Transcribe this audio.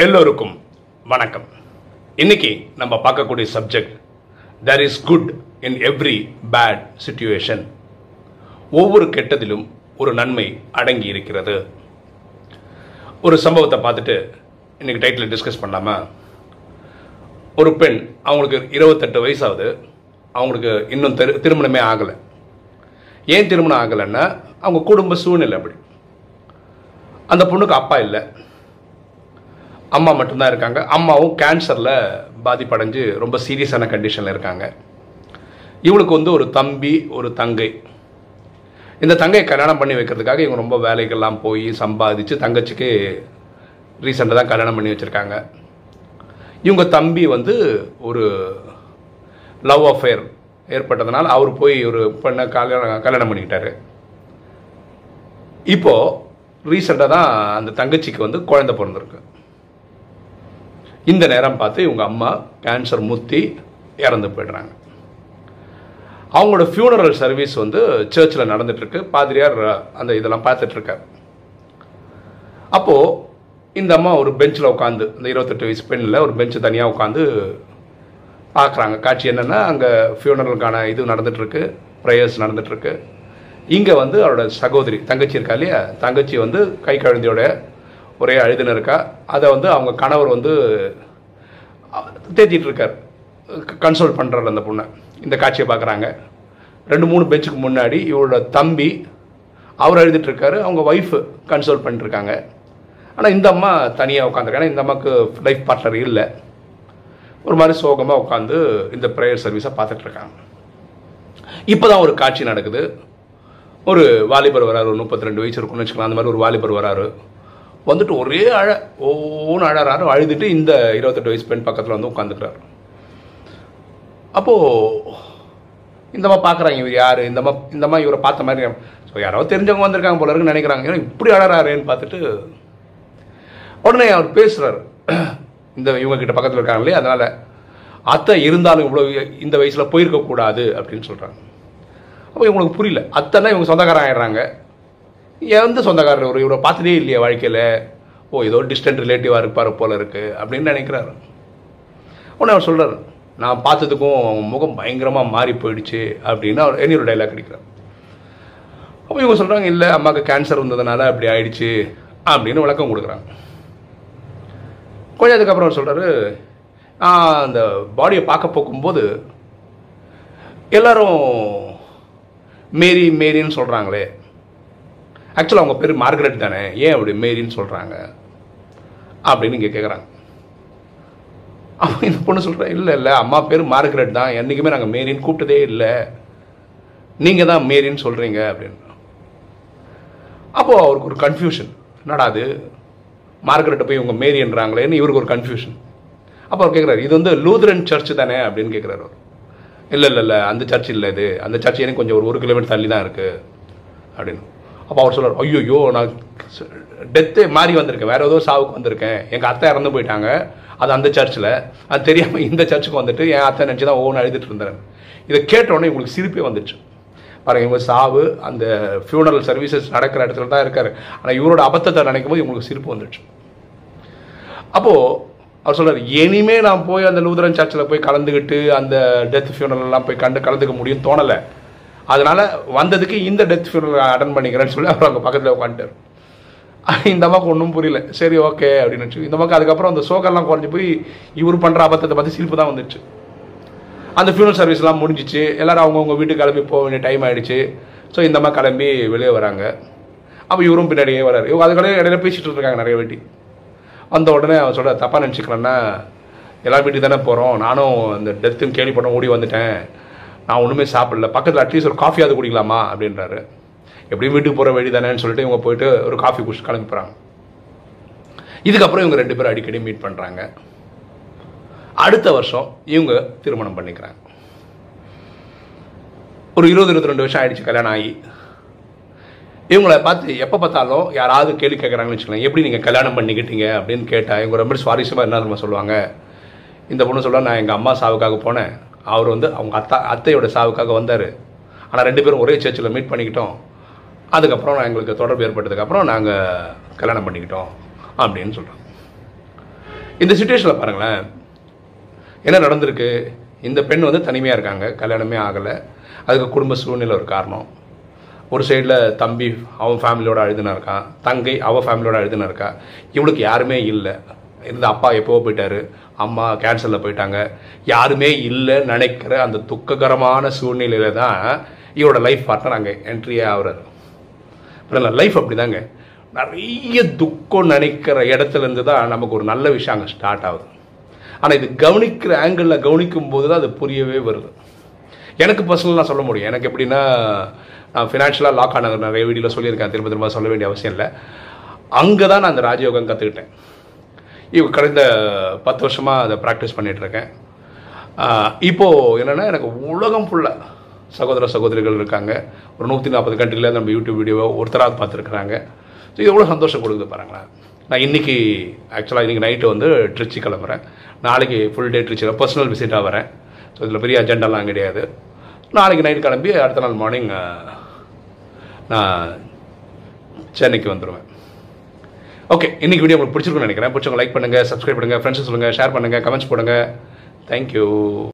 எல்லோருக்கும் வணக்கம். இன்னைக்கு நம்ம பார்க்கக்கூடிய subject there is good in every bad situation ஒவ்வொரு கெட்டதிலும் ஒரு நன்மை அடங்கி இருக்கிறது. ஒரு சம்பவத்தை பார்த்துட்டு இன்னைக்கு டைட்டில் டிஸ்கஸ் பண்ணலாமா? ஒரு பெண் அவங்களுக்கு இருபத்தெட்டு வயசாகுது. அவங்களுக்கு இன்னும் திரு திருமணமே ஆகலை. ஏன் திருமணம் ஆகலைன்னா அவங்க குடும்ப சூழ்நிலை அப்படி. அந்த பொண்ணுக்கு அப்பா இல்லை. அம்மா மட்டும்தான் இருக்காங்க. அம்மாவும் கேன்சரில் பாதிப்படைஞ்சு ரொம்ப சீரியஸான கண்டிஷனில் இருக்காங்க. இவளுக்கு வந்து ஒரு தம்பி ஒரு தங்கை. இந்த தங்கையை கல்யாணம் பண்ணி வைக்கிறதுக்காக இவங்க ரொம்ப வேலைக்கெல்லாம் போய் சம்பாதிச்சு தங்கச்சிக்கு ரீசெண்டாக தான் கல்யாணம் பண்ணி வச்சுருக்காங்க. இவங்க தம்பி வந்து ஒரு லவ் அஃபேர் ஏற்பட்டதுனால அவர் போய் ஒரு பெண்ணை கல்யாணம் கல்யாணம் பண்ணிக்கிட்டாரு. இப்போது ரீசெண்டாக தான் அந்த தங்கச்சிக்கு வந்து குழந்தை பிறந்திருக்கு. இந்த நேரம் பார்த்து இவங்க அம்மா கேன்சர் முத்தி இறந்து போயிடுறாங்க. அவங்களோட ஃபியூனரல் சர்வீஸ் வந்து சர்ச்சில் நடந்துட்டுருக்கு. பாதிரியார் அந்த இதெல்லாம் பார்த்துட்ருக்கார் அப்போது இந்த அம்மா ஒரு பெஞ்சில் உட்காந்து இந்த இருபத்தெட்டு வயசு பெண்ணில் ஒரு பெஞ்சு தனியாக உட்காந்து பார்க்குறாங்க. காட்சி என்னென்னா அங்கே ஃபியூனரலுக்கான இது நடந்துகிட்ருக்கு ப்ரேயர்ஸ் நடந்துகிட்ருக்கு இங்கே வந்து அவரோட சகோதரி தங்கச்சி இருக்கா இல்லையா? தங்கச்சி வந்து கை கழுந்தையோட ஒரே அழுதுன்னு இருக்கா? அதை வந்து அவங்க கணவர் வந்து தேத்திட்டு இருக்கார். கன்சோல் பண்ணுறாரு அந்த பொண்ணை. இந்த காட்சியை பார்க்குறாங்க. ரெண்டு மூணு பெஞ்சுக்கு முன்னாடி இவரோட தம்பி அவர் எழுதிட்டு இருக்காரு. அவங்க ஒய்ஃபு கன்சோல் பண்ணிட்டுருக்காங்க ஆனால் இந்த அம்மா தனியாக உட்காந்துருக்காங்க இந்த அம்மாவுக்கு லைஃப் பார்ட்னர் இல்லை. ஒரு மாதிரி சோகமாக உட்காந்து இந்த ப்ரேயர் சர்வீஸை பார்த்துட்ருக்காங்க இப்போ தான் ஒரு காட்சி நடக்குது. ஒரு வாலிபர் வராரு ஒரு முப்பத்தி ரெண்டு வயசு இருக்கும்னு வச்சுக்கலாம் அந்த மாதிரி ஒரு வாலிபர் வராரு. வந்துட்டு ஒரே அழ ஓன்னு அழறாரு. அழுதுட்டு இந்த இருபத்தெட்டு வயசு பெண் பக்கத்தில் வந்து உட்காந்துக்கிறாரு. அப்போது இந்தம்மா பார்க்குறாங்க இவர் யார்? இந்தம்மா இந்தம்மா இவரை பார்த்த மாதிரி ஸோ யாராவது தெரிஞ்சவங்க வந்திருக்காங்க போல இருக்குன்னு நினைக்கிறாங்க. ஏன்னா இப்படி அழறாருன்னு பார்த்துட்டு உடனே அவர் பேசுகிறாரு இந்த இவங்க கிட்ட பக்கத்தில் இருக்காங்க இல்லையா? அதனால் அத்தை இருந்தாலும் இவ்வளோ இந்த வயசில் போயிருக்கக்கூடாது அப்படின்னு சொல்கிறாங்க அப்போ இவங்களுக்கு புரியல. அத்தைன்னா இவங்க சொந்தக்காரன் ஆயிடுறாங்க. எந்த சொந்தக்காரர் ஒரு இவரை பார்த்ததே இல்லையா வாழ்க்கையில்? ஓ ஏதோ டிஸ்டன்ட் ரிலேட்டிவாக இருப்பார் போல் இருக்குது அப்படின்னு நினைக்கிறாரு. உடனே அவர் சொல்கிறார் நான் பார்த்ததுக்கும் அவன் முகம் பயங்கரமாக மாறி போயிடுச்சு அப்படின்னு அவர் என்னொரு டைலாக் அடிக்கிறார். அப்போ இவங்க சொல்கிறாங்க இல்லை அம்மாவுக்கு கேன்சர் வந்ததுனால அப்படி ஆயிடுச்சு அப்படின்னு விளக்கம் கொடுக்குறாங்க. கொஞ்சம் அதுக்கப்புறம் அவர் சொல்கிறாரு அந்த பாடியை பார்க்க போகும்போது எல்லாரும் மேரி மேரின்னு சொல்கிறாங்களே ஆக்சுவலாக அவங்க பேர் மார்கரெட் தானே. ஏன் அப்படி மேரின்னு சொல்கிறாங்க அப்படின்னு இங்கே கேட்குறாங்க அவன் இந்த பொண்ணு சொல்கிறேன் இல்லை இல்லை அம்மா பேர் மார்கரெட் தான். என்றைக்குமே நாங்கள் மேரின்னு கூப்பிட்டதே இல்லை. நீங்கள் தான் மேரின்னு சொல்கிறீங்க அப்படின்னு. அப்போது அவருக்கு ஒரு கன்ஃபியூஷன் என்னடா அது? மார்கரெட்டை போய் இவங்க மேரின்றாங்களேன்னு இவருக்கு ஒரு கன்ஃபியூஷன் அப்போ அவர் கேட்குறாரு இது வந்து லூதரன் சர்ச் தானே? அப்படின்னு கேட்குறாரு அவர். இல்லை இல்லை இல்லை அந்த சர்ச் இல்லை இது. அந்த சர்ச் எனக்கு கொஞ்சம் ஒரு ஒரு கிலோமீட்டர் தள்ளி தான் இருக்குது அப்படின்னு. அப்போ அவர் சொல்கிறார் ஐயோயோ நான் டெத்தே மாறி வந்திருக்கேன். வேறு ஏதோ சாவுக்கு வந்திருக்கேன். எங்கள் அத்தை இறந்து போயிட்டாங்க. அது அந்த சர்ச்சில் அது தெரியாமல் இந்த சர்ச்சுக்கு வந்துட்டு என் அத்தை நினச்சி தான் ஒவ்வொன்று எழுதிட்டு இருந்தேன் இதை கேட்டோடனே உங்களுக்கு சிரிப்பே வந்துச்சு பாருங்க இவங்க சாவு அந்த ஃபியூனரல் சர்வீசஸ் நடக்கிற இடத்துல தான் இருக்காரு. ஆனால் இவரோட அபத்தத்தை நினைக்கும் போது இவங்களுக்கு சிரிப்பு வந்துடுச்சு அப்போது அவர் சொல்கிறார் இனிமே நான் போய் அந்த லூதரன் சர்ச்சில் போய் கலந்துக்கிட்டு அந்த டெத் ஃபியூனரெல்லாம் போய் கண்டு கலந்துக்க முடியும் தோணலை. அதனால் வந்ததுக்கு இந்த டெத் ஃபியூனல் அட்டன் பண்ணிக்கிறேன்னு சொல்லி அவர் அங்கே பக்கத்தில் உட்காந்துட்டார் இந்த அம்மாவுக்கு ஒன்றும் புரியல. சரி ஓகே அப்படின்னு வச்சு இந்த அம்மாவுக்கு அதுக்கப்புறம் அந்த சோகெல்லாம் குறைஞ்சி போய் இவர் பண்ணுற அபத்தத்தை பற்றி சிரிப்பு தான் வந்துச்சு. அந்த ஃபியூனல் சர்வீஸ்லாம் முடிஞ்சிச்சு. எல்லோரும் அவங்கவுங்க வீட்டுக்கு கிளம்பி போக வேண்டிய டைம் ஆகிடுச்சு ஸோ இந்த அம்மா கிளம்பி வெளியே வராங்க. அப்போ இவரும் பின்னாடியே வராரு. இவங்க அதுக்கடைய இடையில பேசிகிட்டு இருக்காங்க நிறைய வாட்டி. வந்த உடனே அவன் சொல்கிற தப்பாக நினச்சிக்கிறேன்னா எல்லா வீட்டுக்கு தானே போகிறோம் நானும் அந்த டெத்துன்னு கேள்விப்பட்டோம் ஓடி வந்துட்டேன். நான் ஒன்றுமே சாப்பிடல. பக்கத்தில் அட்லீஸ்ட் ஒரு காஃபியாவது குடிக்கலாமா? அப்படின்றாரு. எப்படியும் வீட்டுக்கு போகிற வழி தானேன்னு சொல்லிட்டு இவங்க போயிட்டு ஒரு காஃபி குடிச்சு கிளம்பி போகிறாங்க இதுக்கப்புறம் இவங்க ரெண்டு பேரும் அடிக்கடி மீட் பண்ணுறாங்க அடுத்த வருஷம் இவங்க திருமணம் பண்ணிக்கிறாங்க. ஒரு இருபது இருபத்தி ரெண்டு வருஷம் ஆயிடுச்சு கல்யாணம் ஆகி. இவங்களை பார்த்து எப்போ பார்த்தாலும் யாராவது கேள்வி கேட்குறாங்கன்னு வச்சுக்கலாம் எப்படி நீங்கள் கல்யாணம் பண்ணிக்கிட்டீங்க? அப்படின்னு கேட்டால் இவங்க ரொம்ப சுவாரஸ்யமாக என்ன நம்ம சொல்லுவாங்க? இந்த பொண்ணு சொல்ல நான் எங்கள் அம்மா சாவுக்காக போனேன். அவர் வந்து அவங்க அத்தா அத்தையோட சாவுக்காக வந்தார். ஆனால் ரெண்டு பேரும் ஒரே சர்ச்சில் மீட் பண்ணிக்கிட்டோம். அதுக்கப்புறம் நான் எங்களுக்கு தொடர்பு ஏற்பட்டதுக்கப்புறம் நாங்கள் கல்யாணம் பண்ணிக்கிட்டோம் அப்படின்னு சொல்கிறோம் இந்த சுச்சுவேஷனில் பாருங்களேன். என்ன நடந்திருக்கு? இந்த பெண் வந்து தனிமையாக இருக்காங்க. கல்யாணமே ஆகலை. அதுக்கு குடும்ப சூழ்நிலை ஒரு காரணம். ஒரு சைடில் தம்பி அவன் ஃபேமிலியோட அழுதுனா இருக்கான். தங்கை அவள் ஃபேமிலியோட அழுதுனா இருக்கா? இவளுக்கு யாருமே இல்லை. இருந்த அப்பா எப்போவோ போயிட்டாரு அம்மா கேன்சரில் போயிட்டாங்க. யாருமே இல்லைன்னு நினைக்கிற அந்த துக்ககரமான சூழ்நிலையில தான் இவரோட லைஃப் பார்ட்னர் அங்கே என்ட்ரியே ஆகுறாரு. அப்புறம் லைஃப் அப்படிதாங்க. நிறைய துக்கம் நினைக்கிற இடத்துல இருந்து தான் நமக்கு ஒரு நல்ல விஷயம் அங்கே ஸ்டார்ட் ஆகுது. ஆனால் இது கவனிக்கிற ஆங்கிளில் கவனிக்கும் போது தான் அது புரியவே வருது. எனக்கு பர்சனலாக சொல்ல முடியும். எனக்கு எப்படின்னா நான் ஃபினான்ஷியலாக லாக் ஆனது நிறைய வீடியோவில் சொல்லியிருக்கேன். திரும்ப திரும்ப சொல்ல வேண்டிய அவசியம் இல்லை. அங்கே தான் நான் அந்த ராஜயோகம் கற்றுக்கிட்டேன் இப்போ கடந்த பத்து வருஷமாக அதை ப்ராக்டிஸ் பண்ணிகிட்ருக்கேன் இப்போது என்னென்னா எனக்கு உலகம் ஃபுல்லாக சகோதர சகோதரிகள் இருக்காங்க. ஒரு நூற்றி நாற்பது கண்ட்ரியில் நம்ம யூடியூப் வீடியோவை ஒருத்தராக பார்த்துருக்குறாங்க. ஸோ இது எவ்வளோ சந்தோஷம் கொடுக்குது பாருங்களேன். நான் இன்றைக்கி ஆக்சுவலாக இன்றைக்கி நைட்டு வந்து ட்ரிச்சி கிளம்புறேன். நாளைக்கு ஃபுல் டே ட்ரிச்சியில் பர்சனல் விசிட்டாக வரேன். ஸோ இதில் பெரிய அஜெண்டாலாம் கிடையாது. நாளைக்கு நைட் கிளம்பி அடுத்த நாள் மார்னிங் நான் சென்னைக்கு வந்துடுவேன் ஓகே இன்னைக்கு வீடியோ உங்களுக்கு பிடிச்சிருக்குன்னு நினைக்கிறேன். பிடிச்சவங்க லைக் பண்ணுங்கள் சப்ஸ்கிரைப் பண்ணுங்கள் ஃப்ரெண்ட்ஸ் சொல்லுங்கள் ஷேர் பண்ணுங்கள் கமெண்ட்ஸ் போடுங்க. தேங்க்யூ